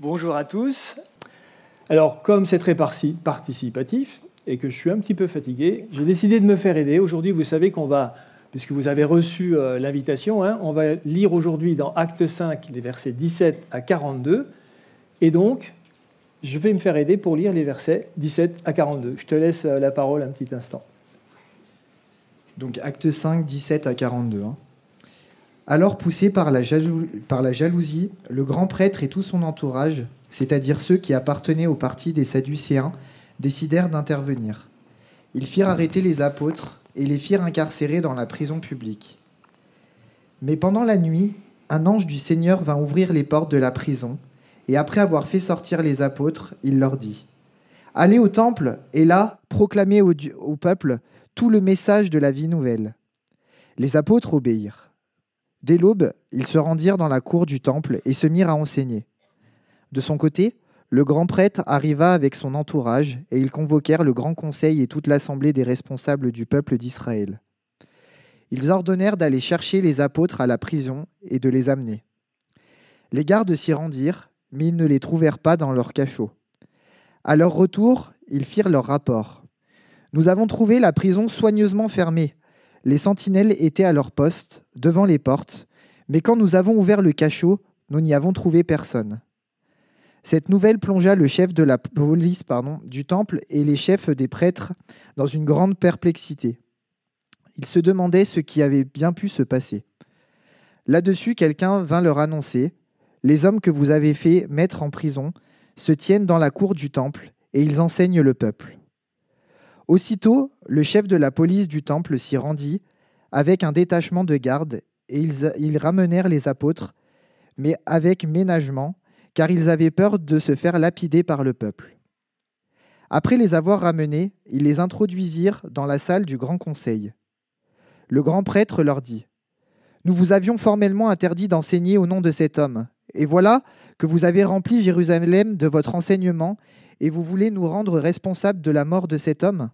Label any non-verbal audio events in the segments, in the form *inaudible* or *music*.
Bonjour à tous. Alors, comme c'est très participatif et que je suis un petit peu fatigué, j'ai décidé de me faire aider. Aujourd'hui, vous savez qu'on va, puisque vous avez reçu euh, l'invitation, hein, on va lire aujourd'hui dans Acte 5 les versets 17 à 42. Et donc, je vais me faire aider pour lire les versets 17 à 42. Je te laisse euh, la parole un petit instant. Donc acte 5, 17 à 42. Hein. Alors poussé par la, jalousie, le grand prêtre et tout son entourage, c'est-à-dire ceux qui appartenaient au parti des Sadducéens, décidèrent d'intervenir. Ils firent arrêter les apôtres et les firent incarcérer dans la prison publique. Mais pendant la nuit, un ange du Seigneur vint ouvrir les portes de la prison et après avoir fait sortir les apôtres, il leur dit Allez au temple et là, proclamez au peuple tout le message de la vie nouvelle. Les apôtres obéirent. Dès l'aube, ils se rendirent dans la cour du temple et se mirent à enseigner. De son côté, le grand prêtre arriva avec son entourage, et ils convoquèrent le grand conseil et toute l'assemblée des responsables du peuple d'Israël. Ils ordonnèrent d'aller chercher les apôtres à la prison et de les amener. Les gardes s'y rendirent, mais ils ne les trouvèrent pas dans leur cachot. À leur retour, ils firent leur rapport. Nous avons trouvé la prison soigneusement fermée. Les sentinelles étaient à leur poste, devant les portes, mais quand nous avons ouvert le cachot, nous n'y avons trouvé personne. Cette nouvelle plongea le chef de la police pardon, du temple et les chefs des prêtres dans une grande perplexité. Ils se demandaient ce qui avait bien pu se passer. Là-dessus, quelqu'un vint leur annoncer les hommes que vous avez fait mettre en prison se tiennent dans la cour du temple et ils enseignent le peuple. Aussitôt, le chef de la police du temple s'y rendit avec un détachement de gardes et ils, ramenèrent les apôtres, mais avec ménagement, car ils avaient peur de se faire lapider par le peuple. Après les avoir ramenés, ils les introduisirent dans la salle du grand conseil. Le grand prêtre leur dit Nous vous avions formellement interdit d'enseigner au nom de cet homme, et voilà que vous avez rempli Jérusalem de votre enseignement, et vous voulez nous rendre responsables de la mort de cet homme?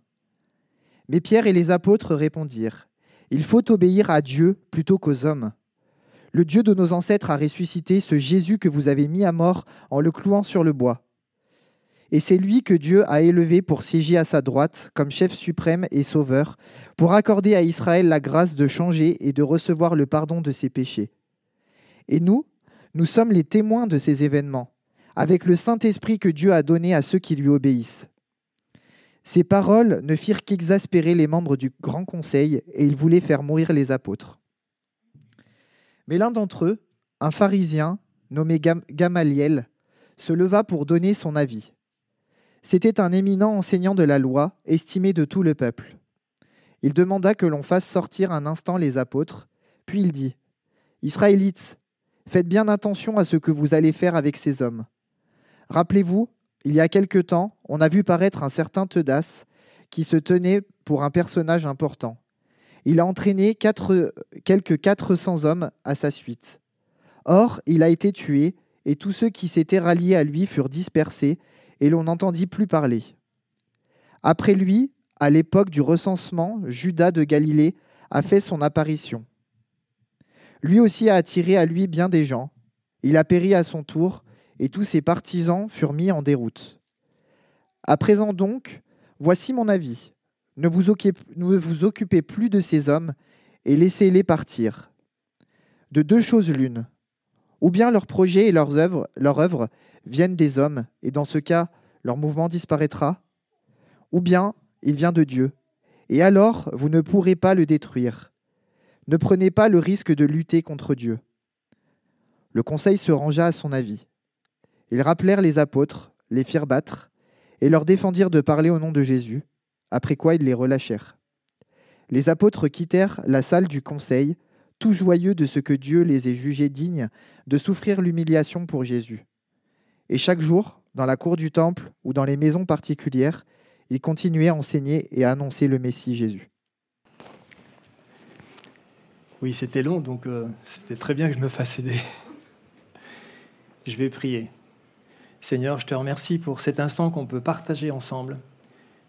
Mais Pierre et les apôtres répondirent, Il faut obéir à Dieu plutôt qu'aux hommes. Le Dieu de nos ancêtres a ressuscité ce Jésus que vous avez mis à mort en le clouant sur le bois. Et c'est lui que Dieu a élevé pour siéger à sa droite comme chef suprême et sauveur, pour accorder à Israël la grâce de changer et de recevoir le pardon de ses péchés. Et nous, nous sommes les témoins de ces événements, avec le Saint-Esprit que Dieu a donné à ceux qui lui obéissent. Ces paroles ne firent qu'exaspérer les membres du Grand Conseil, et ils voulaient faire mourir les apôtres. Mais l'un d'entre eux, un pharisien nommé Gamaliel, se leva pour donner son avis. C'était un éminent enseignant de la loi, estimé de tout le peuple. Il demanda que l'on fasse sortir un instant les apôtres, puis il dit Israélites, Faites bien attention à ce que vous allez faire avec ces hommes. Rappelez-vous, il y a quelque temps, on a vu paraître un certain Teudas qui se tenait pour un personnage important. Il a entraîné quelques 400 hommes à sa suite. Or, il a été tué, et tous ceux qui s'étaient ralliés à lui furent dispersés, et l'on n'entendit plus parler. Après lui, à l'époque du recensement, Judas de Galilée a fait son apparition. Lui aussi a attiré à lui bien des gens. Il a péri à son tour, et tous ses partisans furent mis en déroute. À présent donc, voici mon avis. Ne vous, occupez, plus de ces hommes, et laissez-les partir. De deux choses l'une. Ou bien leurs projets et leurs œuvres, leur œuvre viennent des hommes, et dans ce cas, leur mouvement disparaîtra. Ou bien il vient de Dieu, et alors vous ne pourrez pas le détruire. Ne prenez pas le risque de lutter contre Dieu. Le conseil se rangea à son avis. Ils rappelèrent les apôtres, les firent battre, et leur défendirent de parler au nom de Jésus, après quoi ils les relâchèrent. Les apôtres quittèrent la salle du conseil, tout joyeux de ce que Dieu les ait jugés dignes de souffrir l'humiliation pour Jésus. Et chaque jour, dans la cour du temple ou dans les maisons particulières, ils continuaient à enseigner et à annoncer le Messie Jésus. Oui, c'était long, donc euh, c'était très bien que je me fasse aider. je vais prier. Seigneur, je te remercie pour cet instant qu'on peut partager ensemble.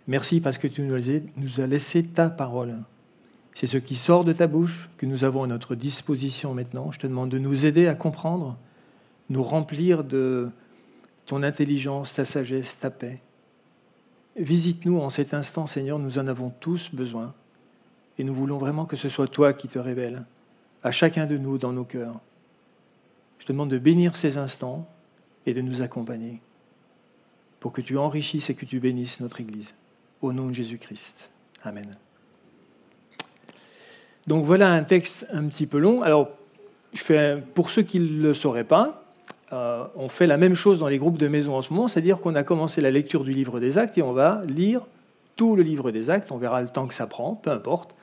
Merci parce que tu nous as laissé ta parole. C'est ce qui sort de ta bouche que nous avons à notre disposition maintenant. Je te demande de nous aider à comprendre, nous remplir de, ton intelligence, ta sagesse, ta paix. Visite-nous en cet instant, Seigneur, nous en avons tous besoin. Et nous voulons vraiment que ce soit toi qui te révèles à chacun de nous dans nos cœurs. Je te demande de bénir ces instants et de nous accompagner pour que tu enrichisses et que tu bénisses notre Église. Au nom de Jésus-Christ. Amen. Donc voilà un texte un petit peu long. Alors, pour ceux qui ne le sauraient pas, euh, on fait la même chose dans les groupes de maison en ce moment, c'est-à-dire qu'on a commencé la lecture du livre des actes et on va lire tout le livre des actes, on verra le temps que ça prend, peu importe.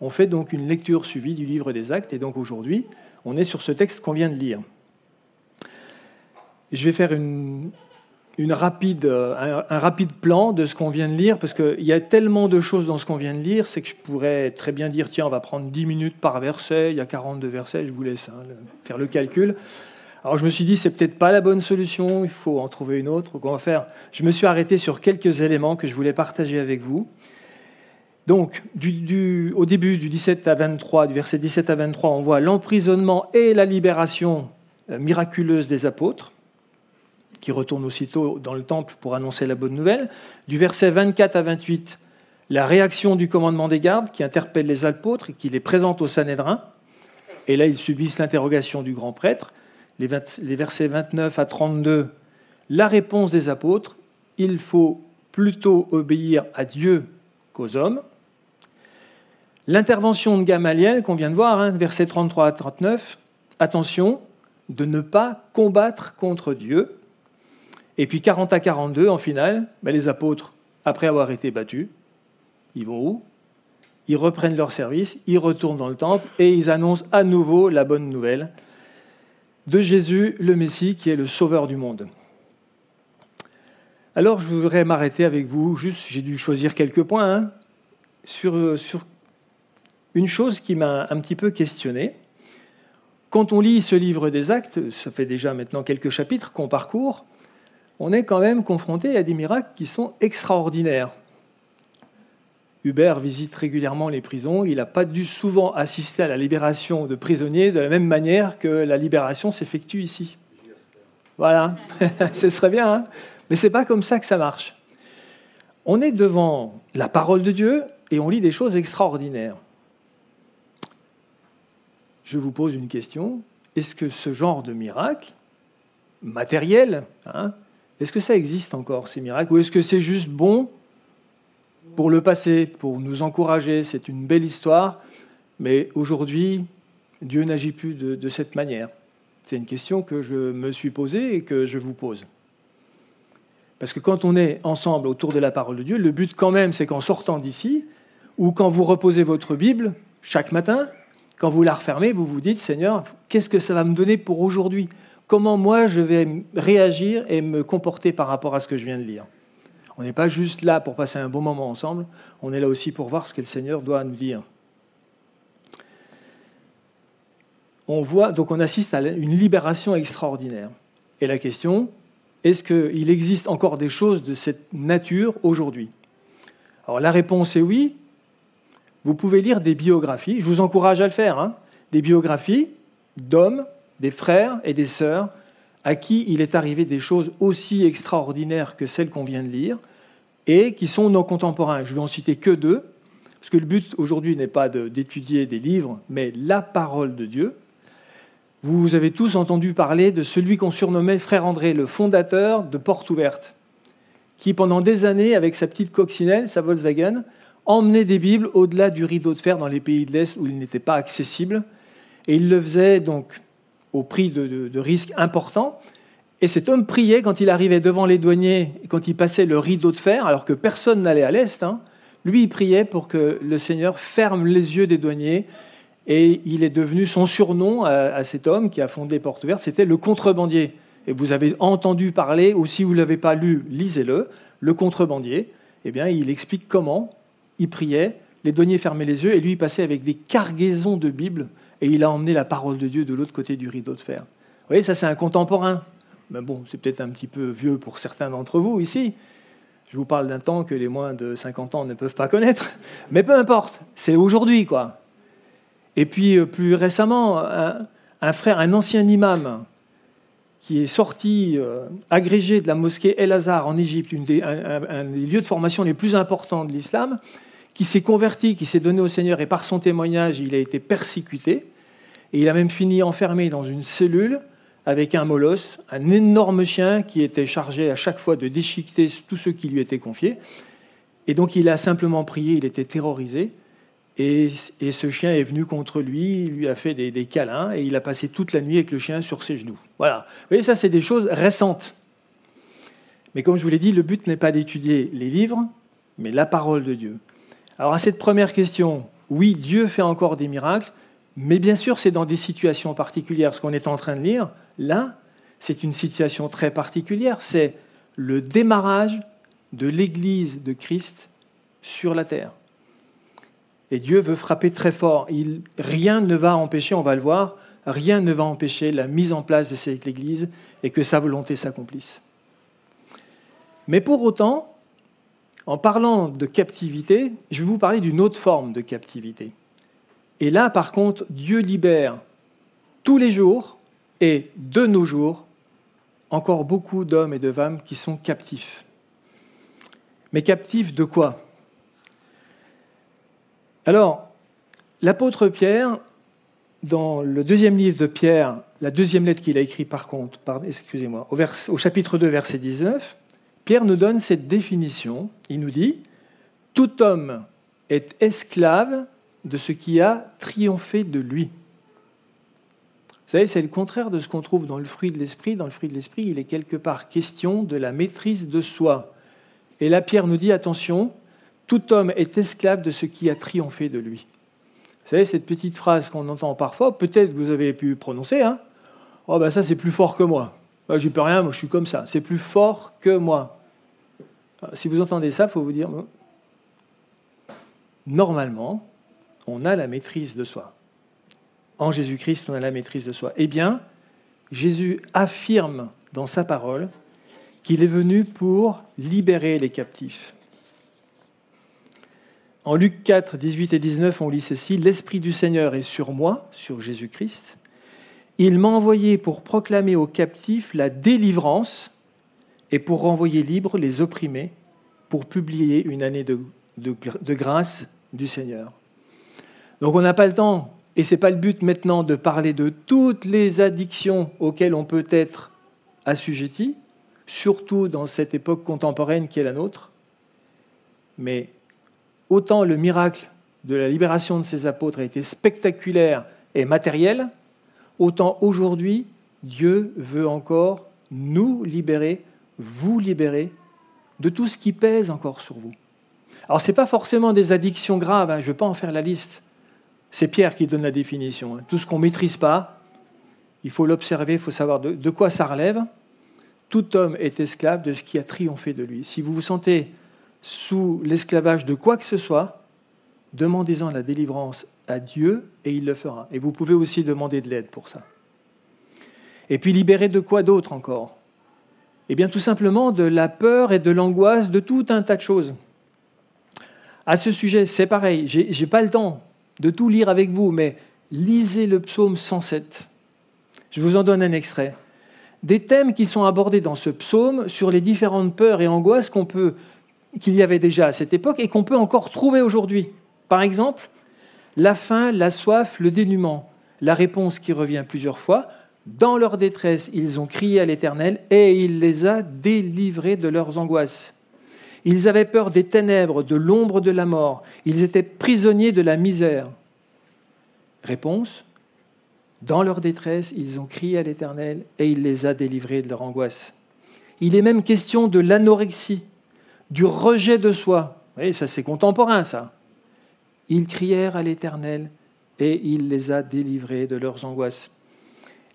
On fait donc une lecture suivie du livre des actes et donc aujourd'hui, on est sur ce texte qu'on vient de lire. Je vais faire une, rapide, euh, un, rapide plan de ce qu'on vient de lire, parce qu'il y a tellement de choses dans ce qu'on vient de lire, c'est que je pourrais très bien dire, tiens, on va prendre 10 minutes par verset, il y a 42 versets, je vous laisse hein, faire le calcul. Alors je me suis dit, c'est peut-être pas la bonne solution, il faut en trouver une autre. va faire Je me suis arrêté sur quelques éléments que je voulais partager avec vous. Donc, au début du 17 à 23, du verset 17 à 23, on voit l'emprisonnement et la libération euh, miraculeuse des apôtres qui retourne aussitôt dans le temple pour annoncer la bonne nouvelle. Du verset 24 à 28, la réaction du commandement des gardes qui interpelle les apôtres et qui les présente au Sanhédrin. Et là, ils subissent l'interrogation du grand prêtre. Les, versets 29 à 32, la réponse des apôtres, il faut plutôt obéir à Dieu qu'aux hommes. L'intervention de Gamaliel qu'on vient de voir, hein, versets 33 à 39, attention de ne pas combattre contre Dieu, et puis 40 à 42, en finale, ben, les apôtres, après avoir été battus, ils vont où? Ils reprennent leur service, ils retournent dans le temple et ils annoncent à nouveau la bonne nouvelle de Jésus, le Messie, qui est le sauveur du monde. Alors je voudrais m'arrêter avec vous, juste, j'ai dû choisir quelques points, hein, sur, sur une chose qui m'a un petit peu questionné. Quand on lit ce livre des actes, ça fait déjà maintenant quelques chapitres qu'on parcourt, on est quand même confronté à des miracles qui sont extraordinaires. Hubert visite régulièrement les prisons. Il n'a pas dû souvent assister à la libération de prisonniers de la même manière que la libération s'effectue ici. Voilà, *laughs* ce serait bien, hein mais ce n'est pas comme ça que ça marche. On est devant la parole de Dieu et on lit des choses extraordinaires. Je vous pose une question. Est-ce que ce genre de miracle matériel, hein, est-ce que ça existe encore, ces miracles, ou est-ce que c'est juste bon pour le passé, pour nous encourager? C'est une belle histoire, mais aujourd'hui, Dieu n'agit plus de, cette manière. C'est une question que je me suis posée et que je vous pose. Parce que quand on est ensemble autour de la parole de Dieu, le but quand même, c'est qu'en sortant d'ici, ou quand vous reposez votre Bible chaque matin, quand vous la refermez, vous vous dites, Seigneur, qu'est-ce que ça va me donner pour aujourd'hui? Comment moi je vais réagir et me comporter par rapport à ce que je viens de lire. On n'est pas juste là pour passer un bon moment ensemble, on est là aussi pour voir ce que le Seigneur doit nous dire. On voit, donc on assiste à une libération extraordinaire. Et la question, est-ce qu'il existe encore des choses de cette nature aujourd'hui? Alors la réponse est oui. Vous pouvez lire des biographies, je vous encourage à le faire, hein. des biographies d'hommes des frères et des sœurs à qui il est arrivé des choses aussi extraordinaires que celles qu'on vient de lire et qui sont nos contemporains. Je vais en citer que deux, parce que le but aujourd'hui n'est pas d'étudier des livres, mais la parole de Dieu. Vous avez tous entendu parler de celui qu'on surnommait Frère André, le fondateur de Porte Ouverte, qui pendant des années, avec sa petite coccinelle, sa Volkswagen, emmenait des Bibles au-delà du rideau de fer dans les pays de l'Est où ils n'étaient pas accessibles. Et il le faisait donc au prix de, risques importants. Et cet homme priait quand il arrivait devant les douaniers, quand il passait le rideau de fer, alors que personne n'allait à l'Est. Hein. lui, il priait pour que le Seigneur ferme les yeux des douaniers. Et il est devenu son surnom à, cet homme qui a fondé Porte Verte, c'était le contrebandier. Et vous avez entendu parler, ou si vous ne l'avez pas lu, lisez-le, le contrebandier. Eh bien, il explique comment il priait, les douaniers fermaient les yeux, et lui, il passait avec des cargaisons de Bibles et il a emmené la parole de Dieu de l'autre côté du rideau de fer. Vous voyez, ça c'est un contemporain. Mais bon, c'est peut-être un petit peu vieux pour certains d'entre vous ici. Je vous parle d'un temps que les moins de 50 ans ne peuvent pas connaître. Mais peu importe, c'est aujourd'hui, quoi. Et puis, euh, plus récemment, un, frère, un ancien imam, qui est sorti, euh, agrégé de la mosquée El Azhar en Égypte, un, des lieux de formation les plus importants de l'islam, qui s'est converti, qui s'est donné au Seigneur, et par son témoignage, il a été persécuté, et il a même fini enfermé dans une cellule avec un molosse, un énorme chien qui était chargé à chaque fois de déchiqueter tous ceux qui lui étaient confiés. Et donc il a simplement prié, il était terrorisé. Et, ce chien est venu contre lui, il lui a fait des, câlins et il a passé toute la nuit avec le chien sur ses genoux. Voilà. Vous voyez, ça, c'est des choses récentes. Mais comme je vous l'ai dit, le but n'est pas d'étudier les livres, mais la parole de Dieu. Alors, à cette première question, oui, Dieu fait encore des miracles, mais bien sûr, c'est dans des situations particulières. Ce qu'on est en train de lire, là, c'est une situation très particulière. C'est le démarrage de l'Église de Christ sur la terre. Et Dieu veut frapper très fort. Rien ne va empêcher, on va le voir, rien ne va empêcher la mise en place de cette Église et que sa volonté s'accomplisse. Mais pour autant, en parlant de captivité, je vais vous parler d'une autre forme de captivité. Et là, par contre, Dieu libère tous les jours et de nos jours encore beaucoup d'hommes et de femmes qui sont captifs. Mais captifs de quoi? Alors, l'apôtre Pierre, dans le deuxième livre de Pierre, la deuxième lettre qu'il a écrite par contre, excusez-moi, au, chapitre 2, verset 19, Pierre nous donne cette définition. Il nous dit Tout homme est esclave de ce qui a triomphé de lui. Vous savez, c'est le contraire de ce qu'on trouve dans le fruit de l'esprit. Dans le fruit de l'esprit, il est quelque part question de la maîtrise de soi. Et là, Pierre nous dit attention, tout homme est esclave de ce qui a triomphé de lui. Vous savez, cette petite phrase qu'on entend parfois, peut-être que vous avez pu prononcer, hein Oh, ben ça, c'est plus fort que moi. Ben, je peux rien, moi, je suis comme ça. C'est plus fort que moi. Si vous entendez ça, il faut vous dire normalement, on a la maîtrise de soi. En Jésus-Christ, on a la maîtrise de soi. Eh bien, Jésus affirme dans sa parole qu'il est venu pour libérer les captifs. En Luc 4, 18 et 19, on lit ceci, L'Esprit du Seigneur est sur moi, sur Jésus-Christ. Il m'a envoyé pour proclamer aux captifs la délivrance et pour renvoyer libres les opprimés, pour publier une année de, grâce du Seigneur. Donc on n'a pas le temps, et ce n'est pas le but maintenant de parler de toutes les addictions auxquelles on peut être assujetti, surtout dans cette époque contemporaine qui est la nôtre, mais autant le miracle de la libération de ces apôtres a été spectaculaire et matériel, autant aujourd'hui, Dieu veut encore nous libérer, vous libérer de tout ce qui pèse encore sur vous. Alors ce n'est pas forcément des addictions graves, hein, je ne vais pas en faire la liste. C'est Pierre qui donne la définition. Hein. Tout ce qu'on ne maîtrise pas, il faut l'observer, il faut savoir de, de quoi ça relève. Tout homme est esclave de ce qui a triomphé de lui. Si vous vous sentez sous l'esclavage de quoi que ce soit, demandez-en la délivrance à Dieu et il le fera. Et vous pouvez aussi demander de l'aide pour ça. Et puis libérer de quoi d'autre encore? Eh bien tout simplement de la peur et de l'angoisse de tout un tas de choses. À ce sujet, c'est pareil, je n'ai pas le temps de tout lire avec vous, mais lisez le psaume 107. Je vous en donne un extrait. Des thèmes qui sont abordés dans ce psaume sur les différentes peurs et angoisses qu'il y avait déjà à cette époque et qu'on peut encore trouver aujourd'hui. Par exemple, la faim, la soif, le dénuement. La réponse qui revient plusieurs fois, dans leur détresse, ils ont crié à l'Éternel et il les a délivrés de leurs angoisses. Ils avaient peur des ténèbres, de l'ombre de la mort. Ils étaient prisonniers de la misère. Réponse Dans leur détresse, ils ont crié à l'Éternel et il les a délivrés de leur angoisse. Il est même question de l'anorexie du rejet de soi. Vous ça c'est contemporain, ça. Ils crièrent à l'Éternel et il les a délivrés de leurs angoisses.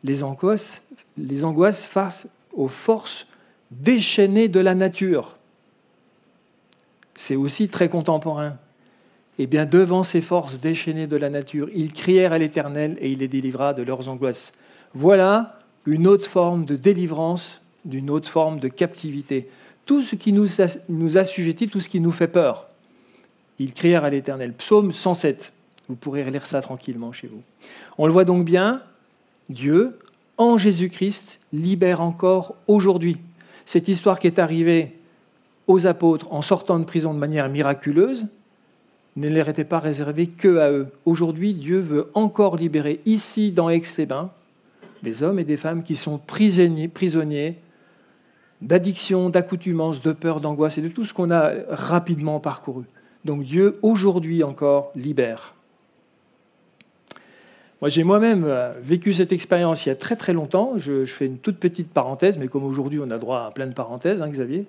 Les angoisses, les face aux forces déchaînées de la nature. C'est aussi très contemporain. Eh bien, devant ces forces déchaînées de la nature, ils crièrent à l'Éternel et il les délivra de leurs angoisses. Voilà une autre forme de délivrance, d'une autre forme de captivité tout ce qui nous assujettit, tout ce qui nous fait peur. Ils crièrent à l'Éternel. Psaume 107. Vous pourrez lire ça tranquillement chez vous. On le voit donc bien, Dieu en Jésus-Christ libère encore aujourd'hui. Cette histoire qui est arrivée aux apôtres en sortant de prison de manière miraculeuse ne leur était pas réservée que à eux. Aujourd'hui, Dieu veut encore libérer ici dans Aix-les-Bains des hommes et des femmes qui sont prisonniers, prisonniers d'addiction, d'accoutumance, de peur, d'angoisse et de tout ce qu'on a rapidement parcouru. Donc Dieu, aujourd'hui encore, libère. Moi, j'ai moi-même euh, vécu cette expérience il y a très très longtemps. Je, fais une toute petite parenthèse, mais comme aujourd'hui on a droit à plein de parenthèses, hein, Xavier.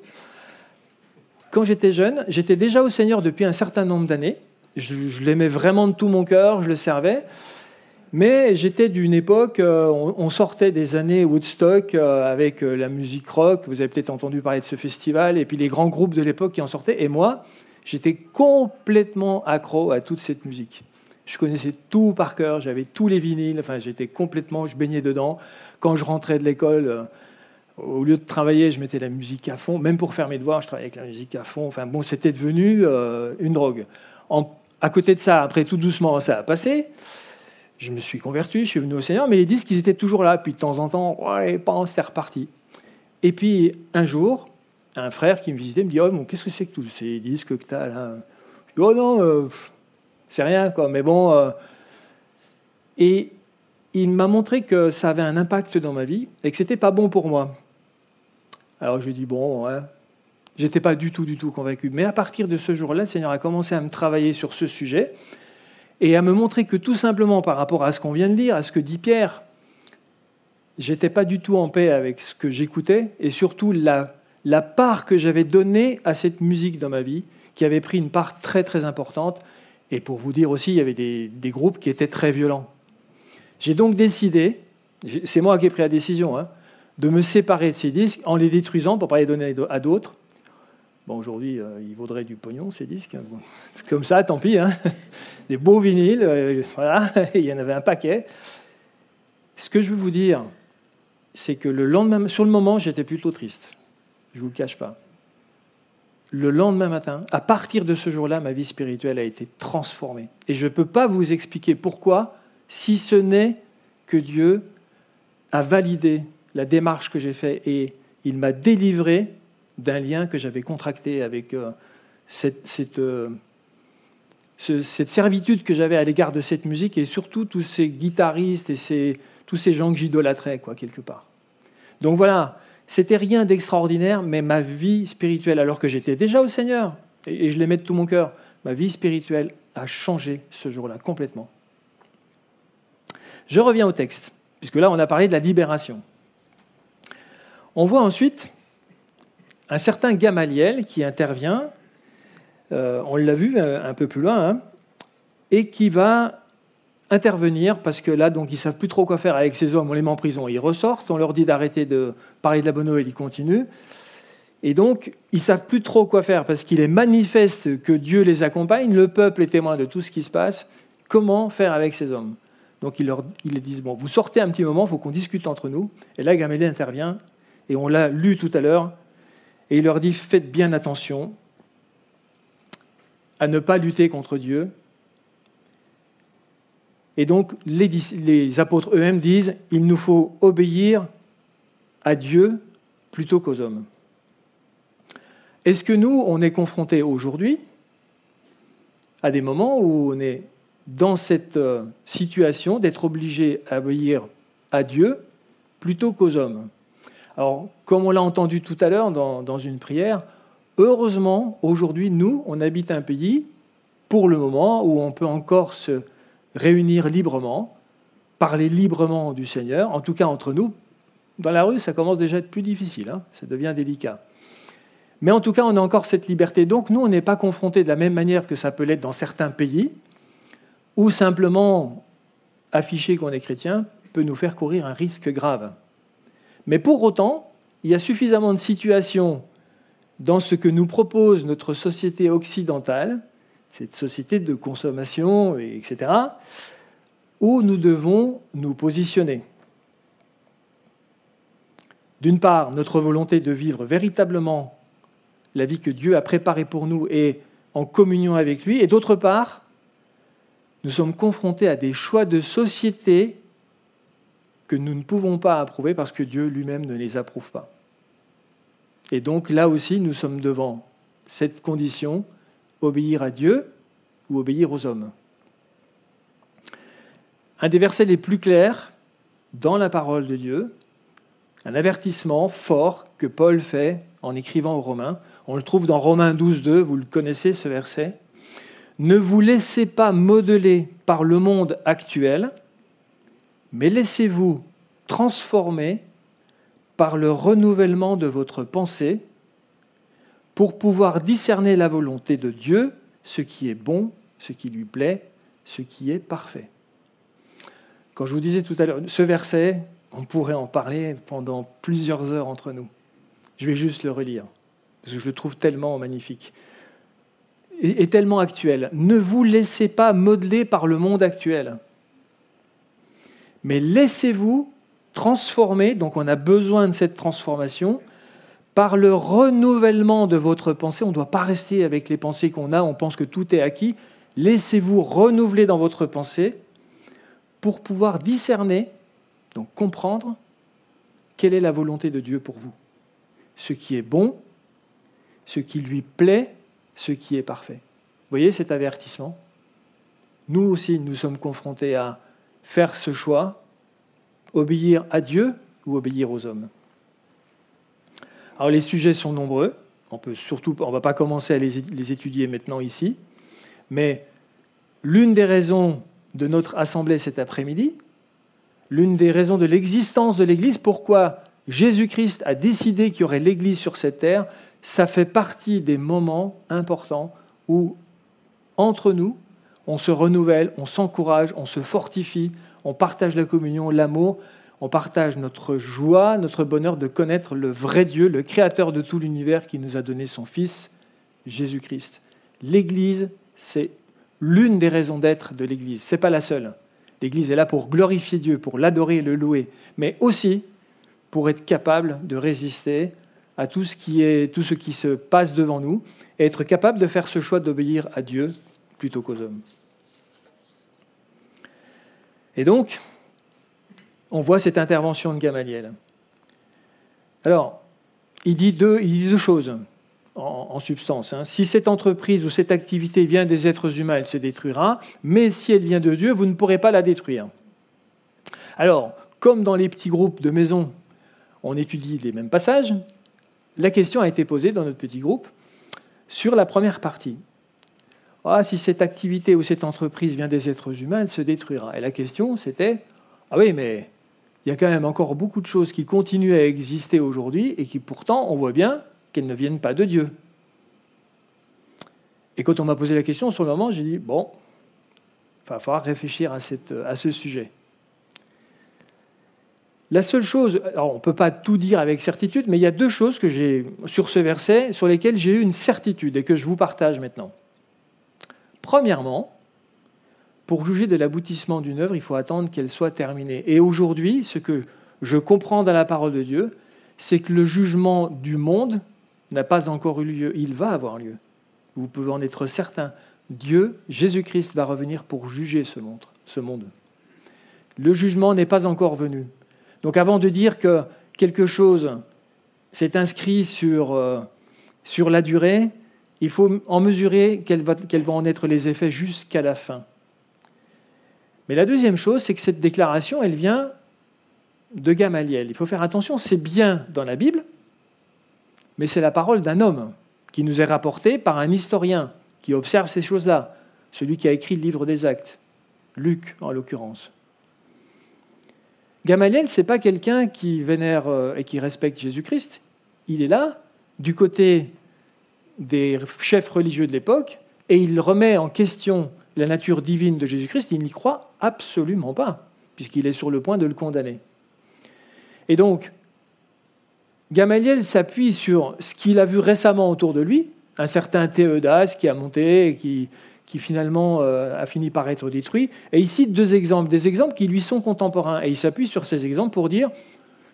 Quand j'étais jeune, j'étais déjà au Seigneur depuis un certain nombre d'années. Je, l'aimais vraiment de tout mon cœur, je le servais. Mais j'étais d'une époque, euh, on, sortait des années Woodstock euh, avec la musique rock. Vous avez peut-être entendu parler de ce festival, et puis les grands groupes de l'époque qui en sortaient. Et moi, j'étais complètement accro à toute cette musique. Je connaissais tout par cœur, j'avais tous les vinyles, enfin j'étais complètement, je baignais dedans. Quand je rentrais de l'école, euh, au lieu de travailler, je mettais la musique à fond. Même pour faire mes devoirs, je travaillais avec la musique à fond. Enfin bon, c'était devenu euh, une drogue. à côté de ça, après tout doucement, ça a passé. Je me suis converti, je suis venu au Seigneur, mais les disques, ils étaient toujours là. Puis de temps en temps, ouais, c'était reparti. Et puis un jour, un frère qui me visitait me dit Oh, qu'est-ce que c'est que tous ces disques que tu as là? Je dis Oh non, euh, c'est rien, quoi. Mais bon. Euh, et il m'a montré que ça avait un impact dans ma vie et que c'était pas bon pour moi. Alors je lui ai dit bon, ouais. J'étais pas du tout, du tout convaincu. Mais à partir de ce jour-là, le Seigneur a commencé à me travailler sur ce sujet et à me montrer que tout simplement par rapport à ce qu'on vient de lire, à ce que dit Pierre, j'étais pas du tout en paix avec ce que j'écoutais et surtout la, la part que j'avais donnée à cette musique dans ma vie, qui avait pris une part très très importante et pour vous dire aussi, il y avait des, groupes qui étaient très violents. J'ai donc décidé, c'est moi qui ai pris la décision, hein, de me séparer de ces disques en les détruisant pour pas les donner à d'autres. Bon, aujourd'hui, euh, ils vaudraient du pognon, ces disques. *laughs* Comme ça, tant pis. Hein. *laughs* Des beaux vinyles, euh, *laughs* voilà, il y en avait un paquet. Ce que je veux vous dire, c'est que le lendemain, sur le moment, j'étais plutôt triste. Je ne vous le cache pas le lendemain matin, à partir de ce jour-là, ma vie spirituelle a été transformée. Et je ne peux pas vous expliquer pourquoi, si ce n'est que Dieu a validé la démarche que j'ai faite et il m'a délivré d'un lien que j'avais contracté avec euh, cette, euh, cette, servitude que j'avais à l'égard de cette musique et surtout tous ces guitaristes et tous ces gens que j'idolâtrais, quoi, quelque part. Donc voilà, c'était rien d'extraordinaire, mais ma vie spirituelle, alors que j'étais déjà au Seigneur, et je l'aimais de tout mon cœur, ma vie spirituelle a changé ce jour-là complètement. Je reviens au texte, puisque là on a parlé de la libération. On voit ensuite un certain Gamaliel qui intervient, euh, on l'a vu un, peu plus loin, hein, et qui va intervenir parce que là, donc, ils savent plus trop quoi faire avec ces hommes. On les met en prison, ils ressortent. On leur dit d'arrêter de parler de la bonne nouvelle, ils continuent. Et donc, ils savent plus trop quoi faire parce qu'il est manifeste que Dieu les accompagne, le peuple est témoin de tout ce qui se passe. Comment faire avec ces hommes? Donc, ils leur ils disent bon, vous sortez un petit moment, il faut qu'on discute entre nous. Et là, Gamaliel intervient et on l'a lu tout à l'heure. Et il leur dit faites bien attention à ne pas lutter contre Dieu, et donc les, apôtres eux-mêmes disent, il nous faut obéir à Dieu plutôt qu'aux hommes. Est-ce que nous, on est confrontés aujourd'hui à des moments où on est dans cette euh, situation d'être obligé à obéir à Dieu plutôt qu'aux hommes? Alors, comme on l'a entendu tout à l'heure dans, dans une prière, heureusement, aujourd'hui, nous, on habite un pays, pour le moment, où on peut encore se réunir librement, parler librement du Seigneur, en tout cas entre nous. Dans la rue, ça commence déjà à être plus difficile, hein, ça devient délicat. Mais en tout cas, on a encore cette liberté. Donc nous, on n'est pas confrontés de la même manière que ça peut l'être dans certains pays, où simplement afficher qu'on est chrétien peut nous faire courir un risque grave. Mais pour autant, il y a suffisamment de situations dans ce que nous propose notre société occidentale cette société de consommation, etc., où nous devons nous positionner. D'une part, notre volonté de vivre véritablement la vie que Dieu a préparée pour nous et en communion avec lui, et d'autre part, nous sommes confrontés à des choix de société que nous ne pouvons pas approuver parce que Dieu lui-même ne les approuve pas. Et donc là aussi, nous sommes devant cette condition, obéir à Dieu ou obéir aux hommes. Un des versets les plus clairs dans la parole de Dieu, un avertissement fort que Paul fait en écrivant aux Romains. On le trouve dans Romains 12, 2, vous le connaissez ce verset. Ne vous laissez pas modeler par le monde actuel, mais laissez-vous transformer par le renouvellement de votre pensée pour pouvoir discerner la volonté de Dieu, ce qui est bon, ce qui lui plaît, ce qui est parfait. Quand je vous disais tout à l'heure, ce verset, on pourrait en parler pendant plusieurs heures entre nous. Je vais juste le relire, parce que je le trouve tellement magnifique et, tellement actuel. Ne vous laissez pas modeler par le monde actuel, mais laissez-vous transformer, donc on a besoin de cette transformation, par le renouvellement de votre pensée. On ne doit pas rester avec les pensées qu'on a, on pense que tout est acquis. Laissez-vous renouveler dans votre pensée pour pouvoir discerner, donc comprendre, quelle est la volonté de Dieu pour vous. Ce qui est bon, ce qui lui plaît, ce qui est parfait. Voyez cet avertissement? Nous aussi, nous sommes confrontés à faire ce choix, obéir à Dieu ou obéir aux hommes. Alors les sujets sont nombreux, on peut surtout, on va pas commencer à les étudier maintenant ici, mais l'une des raisons de notre assemblée cet après-midi, l'une des raisons de l'existence de l'Église, pourquoi Jésus-Christ a décidé qu'il y aurait l'Église sur cette terre, ça fait partie des moments importants où, entre nous, on se renouvelle, on s'encourage, on se fortifie, on partage la communion, l'amour, on partage notre joie, notre bonheur de connaître le vrai Dieu, le créateur de tout l'univers qui nous a donné son Fils, Jésus-Christ. L'Église, c'est l'une des raisons d'être de l'Église. Ce n'est pas la seule. L'Église est là pour glorifier Dieu, pour l'adorer le louer, mais aussi pour être capable de résister à tout ce qui, tout ce qui se passe devant nous et être capable de faire ce choix d'obéir à Dieu plutôt qu'aux hommes. Et donc, on voit cette intervention de Gamaliel. Alors, il dit deux, choses en, substance. Hein. Si cette entreprise ou cette activité vient des êtres humains, elle se détruira, mais si elle vient de Dieu, vous ne pourrez pas la détruire. Alors, comme dans les petits groupes de maison, on étudie les mêmes passages, la question a été posée dans notre petit groupe sur la première partie. Ah, si cette activité ou cette entreprise vient des êtres humains, elle se détruira. Et la question, c'était, ah oui, mais il y a quand même encore beaucoup de choses qui continuent à exister aujourd'hui et qui pourtant, on voit bien, qu'elles ne viennent pas de Dieu. Et quand on m'a posé la question, sur le moment, j'ai dit, bon, il va falloir réfléchir à, ce sujet. La seule chose, alors on ne peut pas tout dire avec certitude, mais il y a deux choses que j'ai sur ce verset sur lesquelles j'ai eu une certitude et que je vous partage maintenant. Premièrement, pour juger de l'aboutissement d'une œuvre, il faut attendre qu'elle soit terminée. Et aujourd'hui, ce que je comprends dans la parole de Dieu, c'est que le jugement du monde n'a pas encore eu lieu, il va avoir lieu. Vous pouvez en être certain. Dieu, Jésus-Christ, va revenir pour juger ce monde. Le jugement n'est pas encore venu. Donc avant de dire que quelque chose s'est inscrit sur, euh, sur la durée, il faut en mesurer quels vont en être les effets jusqu'à la fin. Mais la deuxième chose, c'est que cette déclaration, elle vient de Gamaliel. Il faut faire attention, c'est bien dans la Bible, mais c'est la parole d'un homme qui nous est rapportée par un historien qui observe ces choses-là, celui qui a écrit le livre des actes, Luc en l'occurrence. Gamaliel, ce n'est pas quelqu'un qui vénère euh, et qui respecte Jésus-Christ. Il est là, du côté des chefs religieux de l'époque, et il remet en question la nature divine de Jésus-Christ. Il n'y croit absolument pas, puisqu'il est sur le point de le condamner. Et donc, Gamaliel s'appuie sur ce qu'il a vu récemment autour de lui, un certain Théodas qui a monté et qui, qui finalement euh, a fini par être détruit. Et il cite deux exemples, des exemples qui lui sont contemporains. Et il s'appuie sur ces exemples pour dire,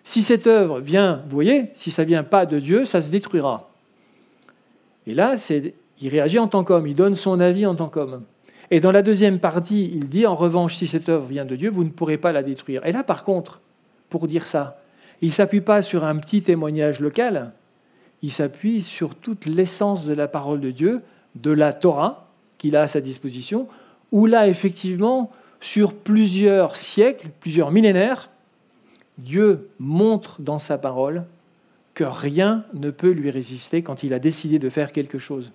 si cette œuvre vient, vous voyez, si ça vient pas de Dieu, ça se détruira. Et là, il réagit en tant qu'homme, il donne son avis en tant qu'homme. Et dans la deuxième partie, il dit, en revanche, si cette œuvre vient de Dieu, vous ne pourrez pas la détruire. Et là, par contre, pour dire ça. Il ne s'appuie pas sur un petit témoignage local, il s'appuie sur toute l'essence de la parole de Dieu, de la Torah qu'il a à sa disposition, où là, effectivement, sur plusieurs siècles, plusieurs millénaires, Dieu montre dans sa parole que rien ne peut lui résister quand il a décidé de faire quelque chose.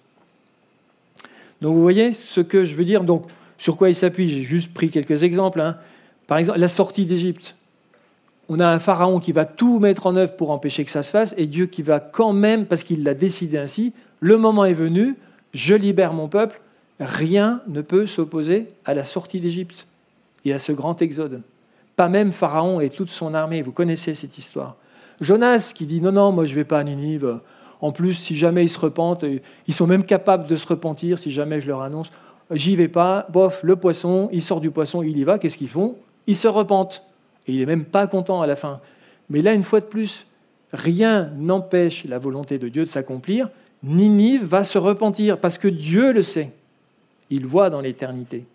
Donc vous voyez ce que je veux dire. Donc sur quoi il s'appuie J'ai juste pris quelques exemples. Hein. Par exemple, la sortie d'Égypte. On a un pharaon qui va tout mettre en œuvre pour empêcher que ça se fasse, et Dieu qui va quand même, parce qu'il l'a décidé ainsi, le moment est venu, je libère mon peuple, rien ne peut s'opposer à la sortie d'Égypte et à ce grand exode. Pas même Pharaon et toute son armée, vous connaissez cette histoire. Jonas qui dit non, non, moi je ne vais pas à Ninive. En plus, si jamais ils se repentent, ils sont même capables de se repentir si jamais je leur annonce, j'y vais pas, bof, le poisson, il sort du poisson, il y va, qu'est-ce qu'ils font? Ils se repentent. Et il n'est même pas content à la fin. Mais là, une fois de plus, rien n'empêche la volonté de Dieu de s'accomplir. Ninive va se repentir parce que Dieu le sait. Il voit dans l'éternité.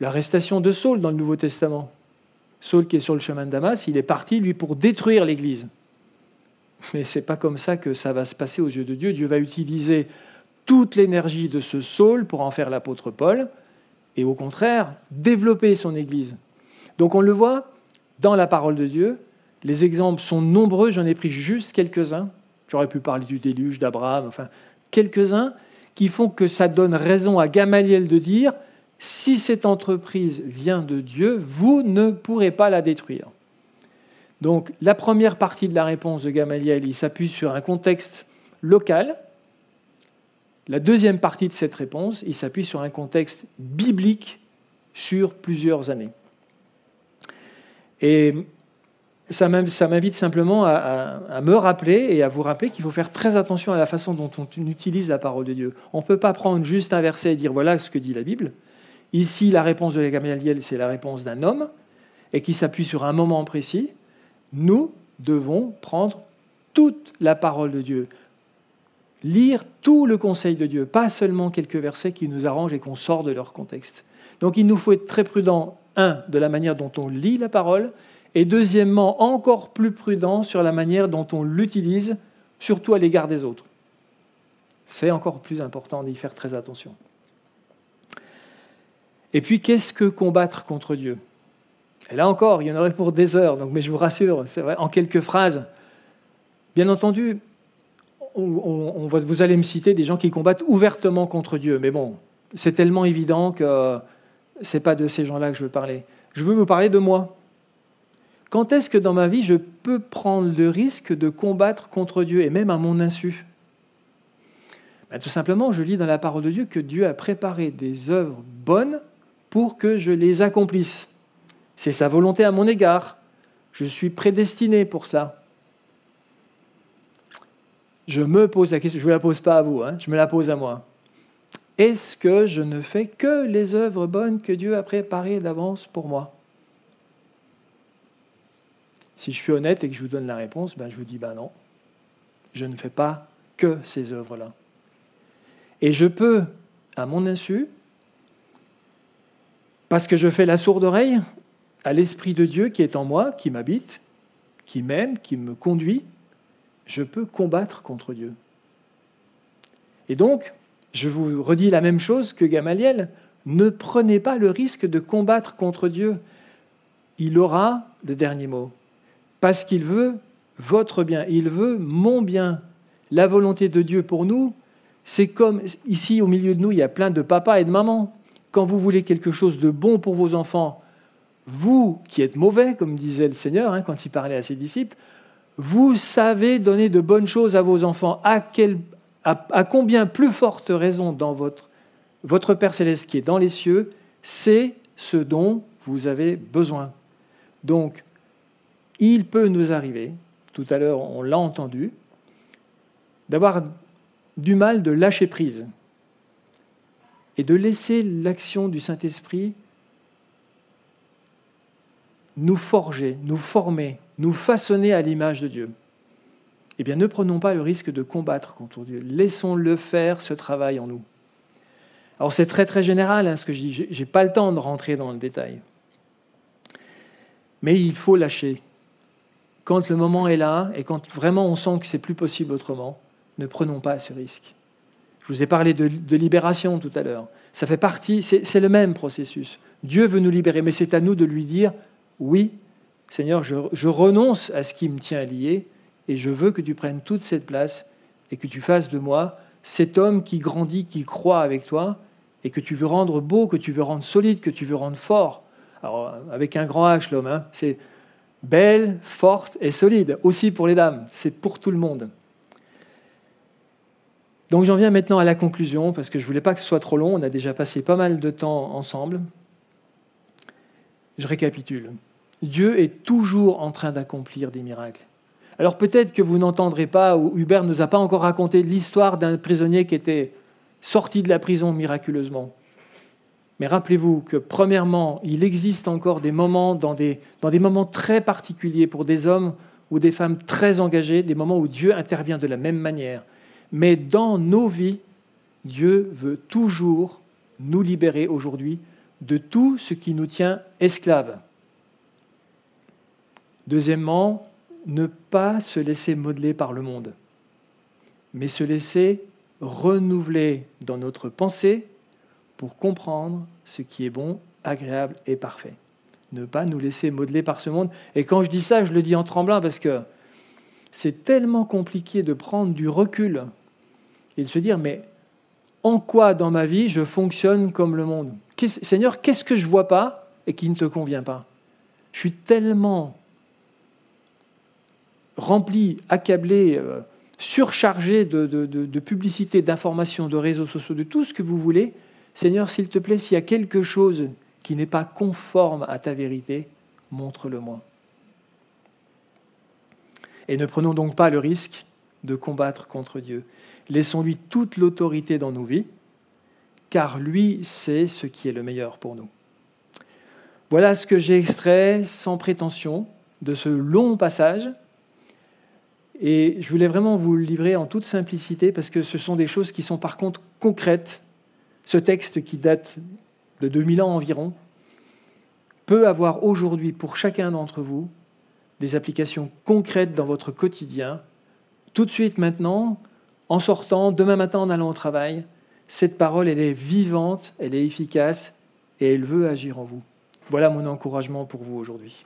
L'arrestation de Saul dans le Nouveau Testament. Saul qui est sur le chemin de Damas, il est parti, lui, pour détruire l'Église. Mais ce n'est pas comme ça que ça va se passer aux yeux de Dieu. Dieu va utiliser toute l'énergie de ce Saul pour en faire l'apôtre Paul, et au contraire, développer son Église. Donc on le voit dans la parole de Dieu. Les exemples sont nombreux, j'en ai pris juste quelques-uns. J'aurais pu parler du déluge, d'Abraham, enfin, quelques-uns qui font que ça donne raison à Gamaliel de dire si cette entreprise vient de Dieu, vous ne pourrez pas la détruire. Donc la première partie de la réponse de Gamaliel, il s'appuie sur un contexte local. La deuxième partie de cette réponse, il s'appuie sur un contexte biblique sur plusieurs années. Et ça m'invite simplement à, me rappeler et à vous rappeler qu'il faut faire très attention à la façon dont on utilise la parole de Dieu. On ne peut pas prendre juste un verset et dire voilà ce que dit la Bible. Ici, la réponse de Gamaliel, c'est la réponse d'un homme et qui s'appuie sur un moment précis. Nous devons prendre toute la parole de Dieu, lire tout le conseil de Dieu, pas seulement quelques versets qui nous arrangent et qu'on sort de leur contexte. Donc il nous faut être très prudent, un, de la manière dont on lit la parole, et deuxièmement, encore plus prudent sur la manière dont on l'utilise, surtout à l'égard des autres. C'est encore plus important d'y faire très attention. Et puis, qu'est-ce que combattre contre Dieu? Et là encore, il y en aurait pour des heures, mais je vous rassure, c'est vrai, en quelques phrases. Bien entendu, vous allez me citer des gens qui combattent ouvertement contre Dieu, mais bon, c'est tellement évident que ce n'est pas de ces gens-là que je veux parler. Je veux vous parler de moi. Quand est-ce que dans ma vie, je peux prendre le risque de combattre contre Dieu, et même à mon insu? Ben, Tout simplement, je lis dans la parole de Dieu que Dieu a préparé des œuvres bonnes pour que je les accomplisse. C'est sa volonté à mon égard. Je suis prédestiné pour ça. Je me pose la question, je ne vous la pose pas à vous, hein, je me la pose à moi. Est-ce que je ne fais que les œuvres bonnes que Dieu a préparées d'avance pour moi? Si je suis honnête et que je vous donne la réponse, ben je vous dis ben non, je ne fais pas que ces œuvres-là. Et je peux, à mon insu, parce que je fais la sourde oreille à l'Esprit de Dieu qui est en moi, qui m'habite, qui m'aime, qui me conduit, je peux combattre contre Dieu. Et donc, je vous redis la même chose que Gamaliel, ne prenez pas le risque de combattre contre Dieu. Il aura le dernier mot, parce qu'il veut votre bien, il veut mon bien. La volonté de Dieu pour nous, c'est comme ici au milieu de nous, il y a plein de papas et de mamans quand vous voulez quelque chose de bon pour vos enfants, vous qui êtes mauvais, comme disait le Seigneur hein, quand il parlait à ses disciples, vous savez donner de bonnes choses à vos enfants. À, combien plus forte raison dans votre, votre Père céleste qui est dans les cieux, c'est ce dont vous avez besoin. Donc, il peut nous arriver, tout à l'heure on l'a entendu, d'avoir du mal de lâcher prise et de laisser l'action du Saint-Esprit nous forger, nous former, nous façonner à l'image de Dieu. Eh bien, ne prenons pas le risque de combattre contre Dieu. Laissons-le faire ce travail en nous. Alors, c'est très très général hein, ce que je dis. Je n'ai pas le temps de rentrer dans le détail. Mais il faut lâcher. Quand le moment est là et quand vraiment on sent que c'est plus possible autrement, ne prenons pas ce risque. Je vous ai parlé de, libération tout à l'heure. Ça fait partie, c'est le même processus. Dieu veut nous libérer, mais c'est à nous de lui dire oui, Seigneur, je, renonce à ce qui me tient lié et je veux que tu prennes toute cette place et que tu fasses de moi cet homme qui grandit, qui croit avec toi et que tu veux rendre beau, que tu veux rendre solide, que tu veux rendre fort. Alors, avec un grand H, l'homme, hein, c'est belle, forte et solide, aussi pour les dames, c'est pour tout le monde. Donc j'en viens maintenant à la conclusion, parce que je ne voulais pas que ce soit trop long, on a déjà passé pas mal de temps ensemble. Je récapitule. Dieu est toujours en train d'accomplir des miracles. Alors peut-être que vous n'entendrez pas, ou Hubert ne nous a pas encore raconté l'histoire d'un prisonnier qui était sorti de la prison miraculeusement. Mais rappelez-vous que, premièrement, il existe encore des moments, dans des, dans des moments très particuliers, pour des hommes ou des femmes très engagés, des moments où Dieu intervient de la même manière. Mais dans nos vies, Dieu veut toujours nous libérer aujourd'hui de tout ce qui nous tient esclaves. Deuxièmement, ne pas se laisser modeler par le monde, mais se laisser renouveler dans notre pensée pour comprendre ce qui est bon, agréable et parfait. Ne pas nous laisser modeler par ce monde. Et quand je dis ça, je le dis en tremblant parce que c'est tellement compliqué de prendre du recul et de se dire, mais en quoi dans ma vie je fonctionne comme le monde Seigneur, qu'est-ce que je vois pas et qui ne te convient pas? Je suis tellement rempli, accablé, euh, surchargé de, de publicité, d'informations, de réseaux sociaux, de tout ce que vous voulez, Seigneur, s'il te plaît, s'il y a quelque chose qui n'est pas conforme à ta vérité, montre-le-moi. Et ne prenons donc pas le risque de combattre contre Dieu. Laissons-lui toute l'autorité dans nos vies, car lui sait ce qui est le meilleur pour nous. Voilà ce que j'ai extrait sans prétention de ce long passage. Et je voulais vraiment vous le livrer en toute simplicité parce que ce sont des choses qui sont par contre concrètes ce texte qui date de 2000 ans environ peut avoir aujourd'hui pour chacun d'entre vous des applications concrètes dans votre quotidien, tout de suite maintenant, en sortant, demain matin en allant au travail. Cette parole, elle est vivante, elle est efficace et elle veut agir en vous. Voilà mon encouragement pour vous aujourd'hui.